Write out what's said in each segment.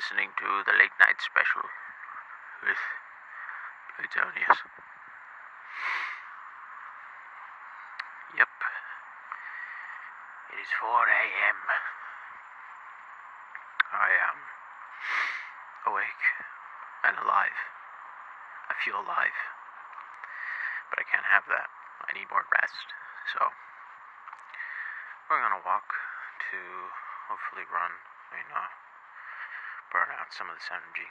listening to the late night special with Platonius. Yep. It is 4 a.m. I am awake and alive. I feel alive. But I can't have that. I need more rest. So, we're gonna walk to hopefully run. I mean, uh, burn some of this energy.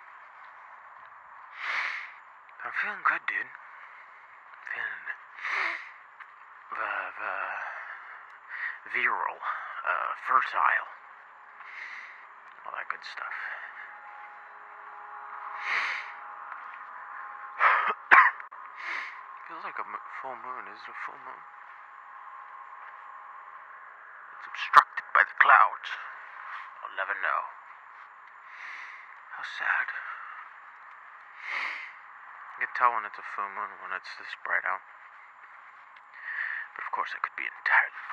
I'm feeling good, dude. Feeling uh, uh, virile, uh, fertile, all that good stuff. Feels like a full moon. Is it a full moon? It's obstructed by the clouds. I'll never know. Sad. I can tell when it's a full moon when it's this bright out. But of course, I could be entirely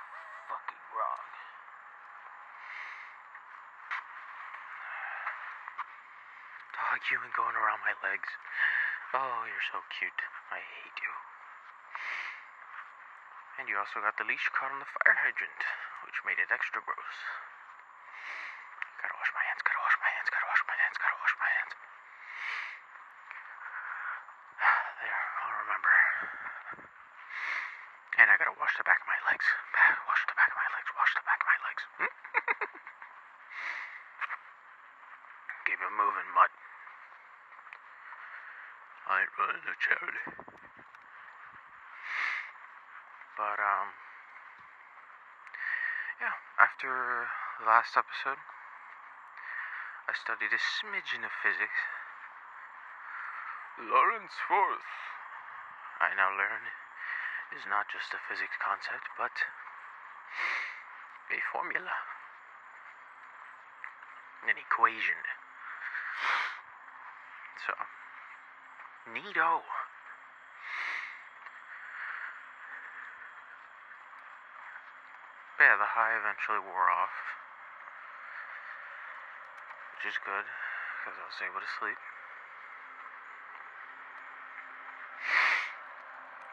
fucking wrong. Dog, you and going around my legs. Oh, you're so cute. I hate you. And you also got the leash caught on the fire hydrant, which made it extra gross. Gotta wash my hands, gotta wash my hands, gotta wash my hands, gotta wash my hands. There, I'll remember. And I gotta wash the back of my legs. Wash the back of my legs, wash the back of my legs. It moving, mud. I ain't running a charity. But, um, yeah, after the last episode, I studied a smidgen of physics. Lorentz force, I now learn, is not just a physics concept, but a formula, an equation. So, neato. But yeah, the high eventually wore off, which is good because I was able to sleep.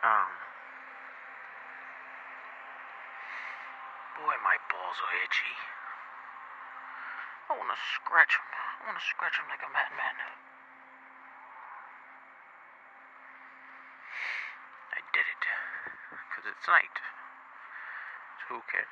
Um, boy, my balls are itchy. I want to scratch them. I want to scratch them like a madman. I did it because it's night. So who cares?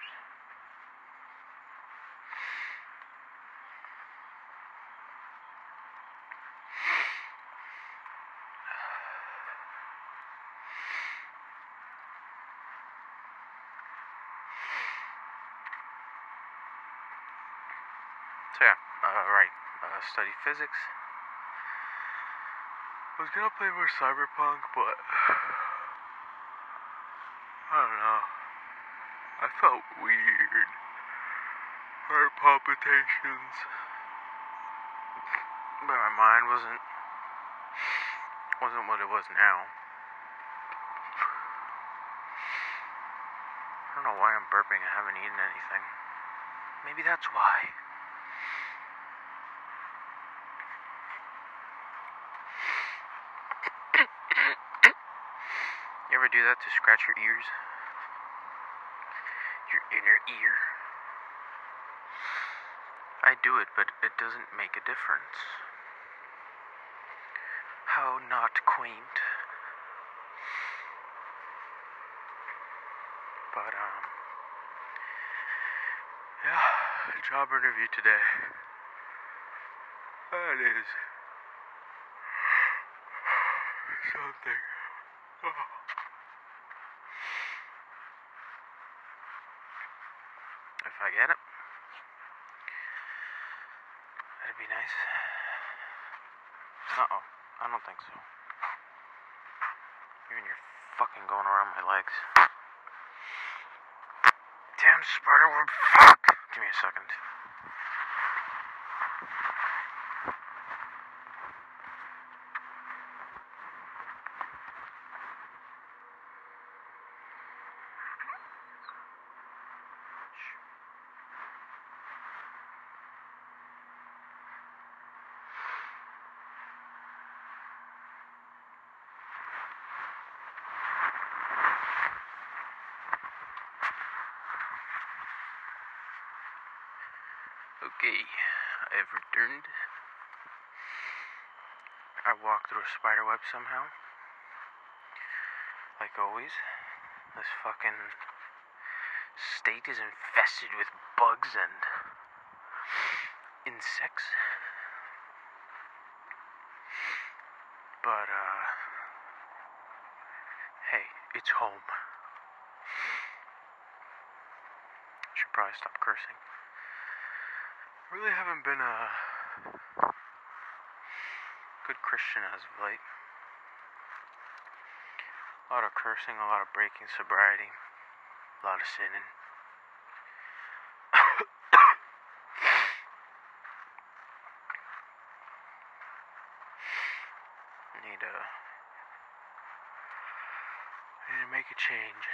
So yeah, uh, right. Uh, study physics. I was gonna play more cyberpunk, but I don't know. I felt weird. Heart palpitations. But my mind wasn't wasn't what it was now. I don't know why I'm burping. I haven't eaten anything. Maybe that's why. Ever do that to scratch your ears? Your inner ear? I do it, but it doesn't make a difference. How not quaint. But, um, yeah, job interview today. That is something. Oh. If I get it, that'd be nice. Uh oh, I don't think so. Even you're fucking going around my legs. Damn spider web, fuck! Give me a second. Okay, I have returned. I walked through a spider web somehow. Like always. This fucking state is infested with bugs and insects. But, uh, hey, it's home. Should probably stop cursing. Really haven't been a good Christian as of late. A lot of cursing, a lot of breaking sobriety, a lot of sinning. need uh, to need to make a change.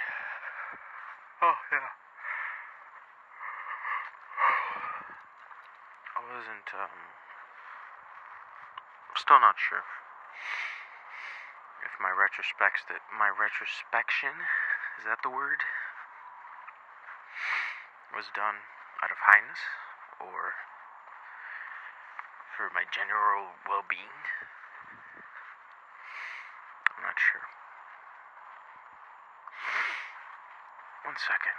Oh yeah. Wasn't um still not sure if my retrospects that my retrospection is that the word was done out of highness or for my general well-being. I'm not sure. One second.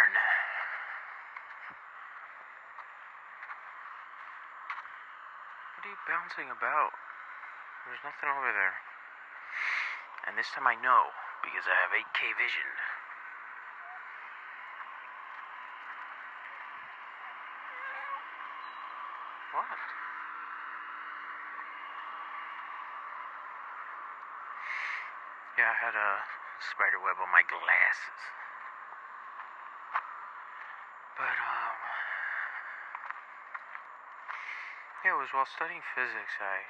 I return. What are you bouncing about? There's nothing over there. And this time I know, because I have 8K vision. What? Yeah, I had a spider web on my glasses. But, um. Yeah, it was while studying physics, I.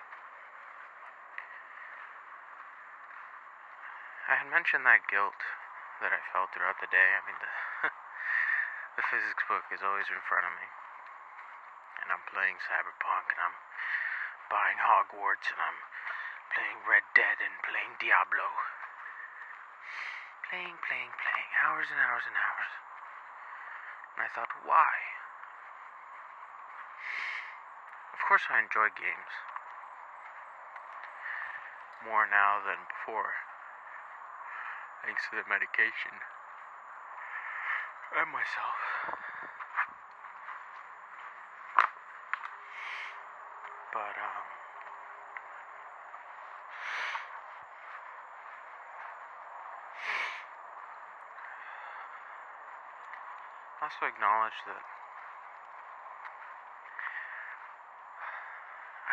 I had mentioned that guilt that I felt throughout the day. I mean, the, the physics book is always in front of me. And I'm playing Cyberpunk, and I'm buying Hogwarts, and I'm playing Red Dead, and playing Diablo. Playing, playing, playing, hours and hours and hours. And I thought, why? Of course, I enjoy games. More now than before. Thanks to the medication. And myself. But, um. I also acknowledge that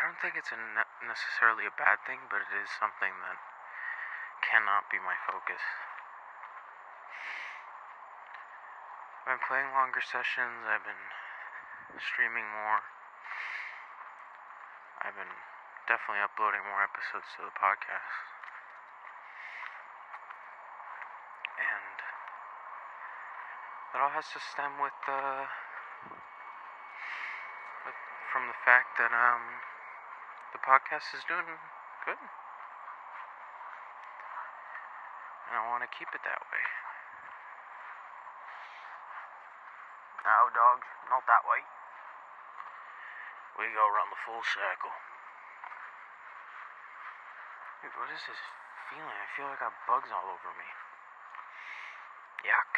don't think it's a ne- necessarily a bad thing, but it is something that cannot be my focus. I've been playing longer sessions, I've been streaming more. I've been definitely uploading more episodes to the podcast. And that all has to stem with uh, with, from the fact that um the podcast is doing good. And I want to keep it that way. No, dog, not that way. We go around the full circle. Dude, what is this feeling? I feel like I have bugs all over me. Yuck.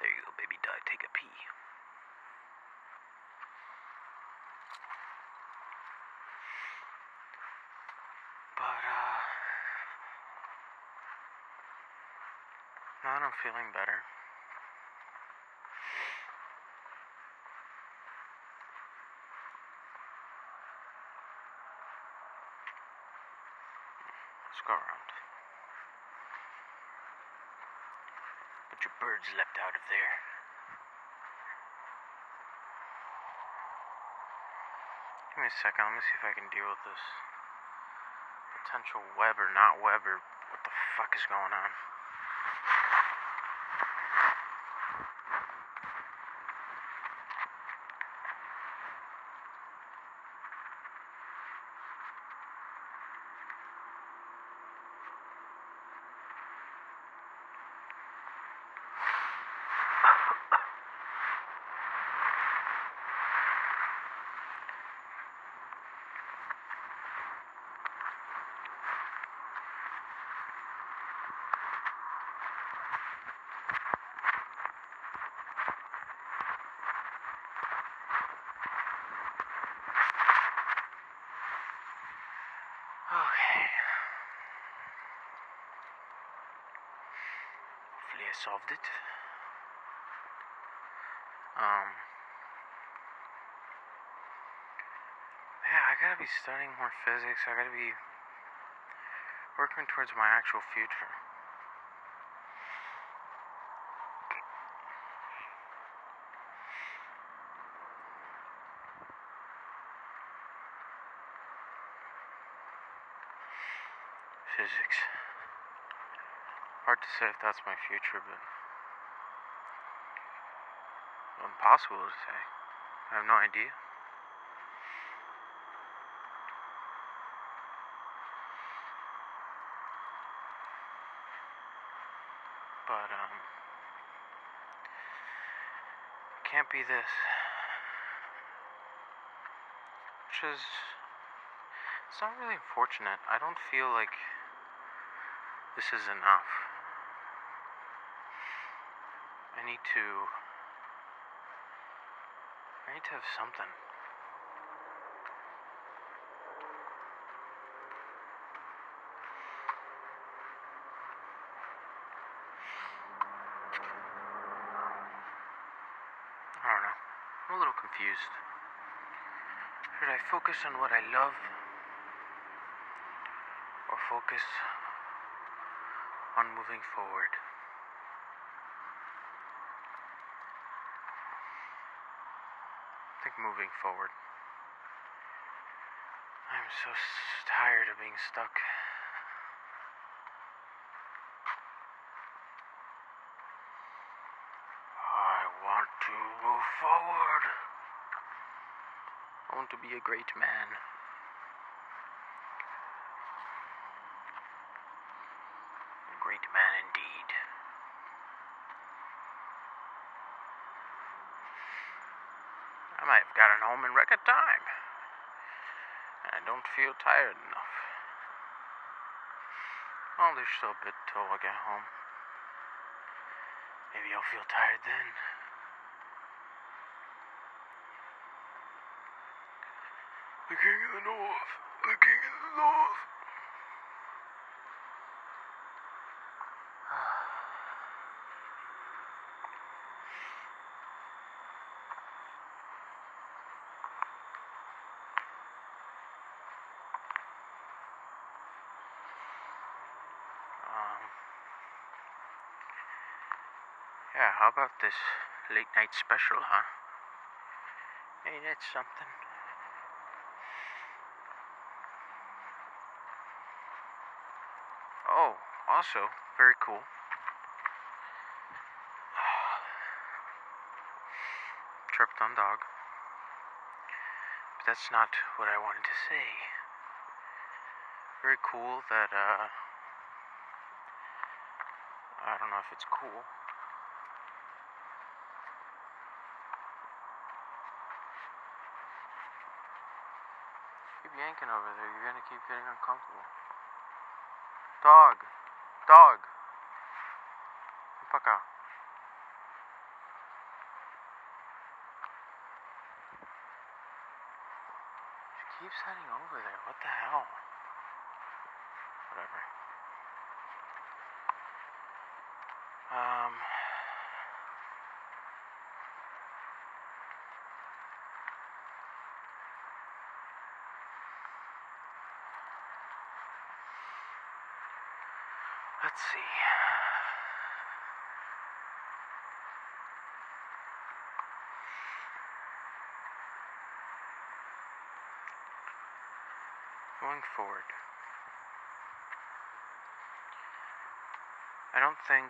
There you go, baby duck. Take a pee. That I'm feeling better, let's go around. But your birds leapt out of there. Give me a second. Let me see if I can deal with this potential web or not web or what the fuck is going on. Okay. I solved it. Um. Yeah, I gotta be studying more physics. I gotta be working towards my actual future. Physics. Hard to say if that's my future, but impossible to say. I have no idea. But um can't be this. Which is it's not really unfortunate. I don't feel like this is enough. Need to. I need to have something. I don't know. I'm a little confused. Should I focus on what I love? Or focus on moving forward? I think moving forward. I'm so tired of being stuck. I want to move forward. I want to be a great man. A great man indeed. I might have gotten home in record time. I don't feel tired enough. There's still a bit till I get home. Maybe I'll feel tired then. The king of the north. The king of the north. Yeah, how about this late night special, huh? Ain't it something? Oh, also, very cool. Tripped on dog. But that's not what I wanted to say. Very cool that, uh. I don't know if it's cool. Yanking over there. You're gonna keep getting uncomfortable. Dog. Dog. Paka. She keeps heading over there. What the hell? Whatever. Um, let's see. Going forward, I don't think,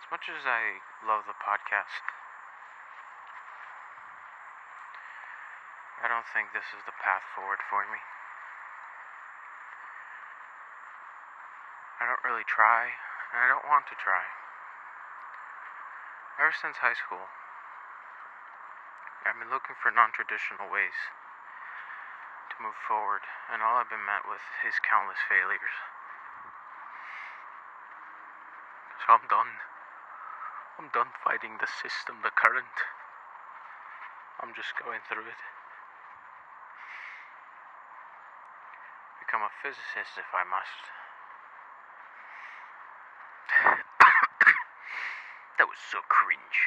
as much as I love the podcast, I don't think this is the path forward for me. Don't really try, and I don't want to try. Ever since high school, I've been looking for non traditional ways to move forward, and all I've been met with is countless failures. So I'm done. I'm done fighting the system, the current. I'm just going through it. Become a physicist if I must. That was so cringe.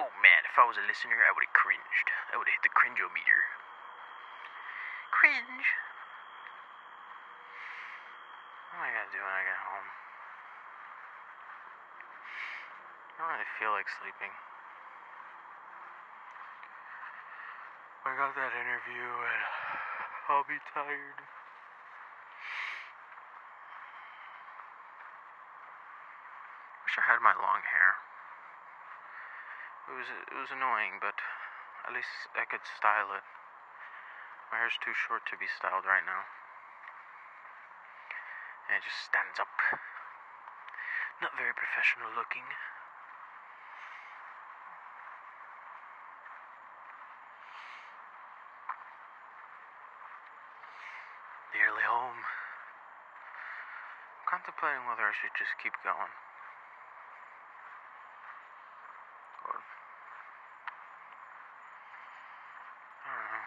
Oh man, if I was a listener, I would have cringed. I would have hit the cringeometer. Cringe. What am I gonna do when I get home? I don't really feel like sleeping. I got that interview and I'll be tired. Wish I had my long hair. It was it was annoying, but at least I could style it. My hair's too short to be styled right now. And it just stands up. Not very professional looking. Nearly home. I'm contemplating whether I should just keep going. Or I don't know.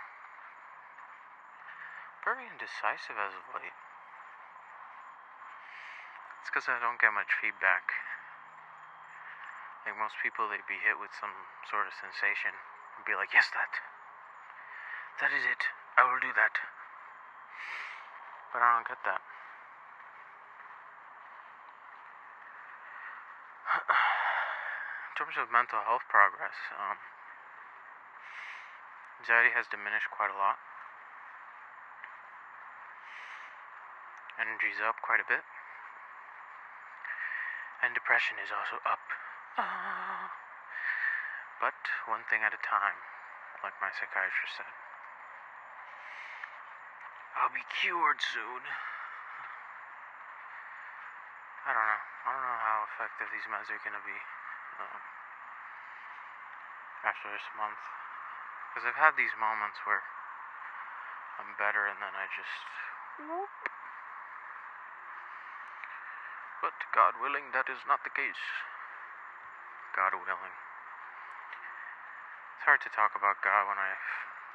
Very indecisive as of late. It's because I don't get much feedback. Like most people, they'd be hit with some sort of sensation and be like, yes, that. That is it. I will do that. But I don't get that. In terms of mental health progress, um, anxiety has diminished quite a lot. Energy's up quite a bit. And depression is also up. Ah. But one thing at a time, like my psychiatrist said. I'll be cured soon. I don't know. I don't know how effective these meds are gonna be um, after this month. Because I've had these moments where I'm better and then I just. Whoop. But God willing, that is not the case. God willing. It's hard to talk about God when I've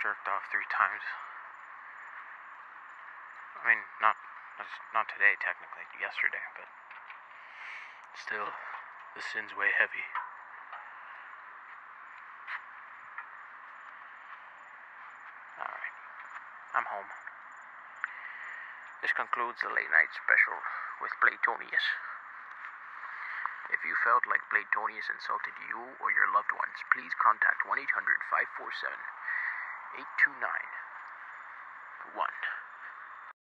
jerked off three times. I mean, not not today technically, yesterday, but still, the sin's way heavy. Alright, I'm home. This concludes the late night special with Platonius. If you felt like Platonius insulted you or your loved ones, please contact 1 800 547 829 1.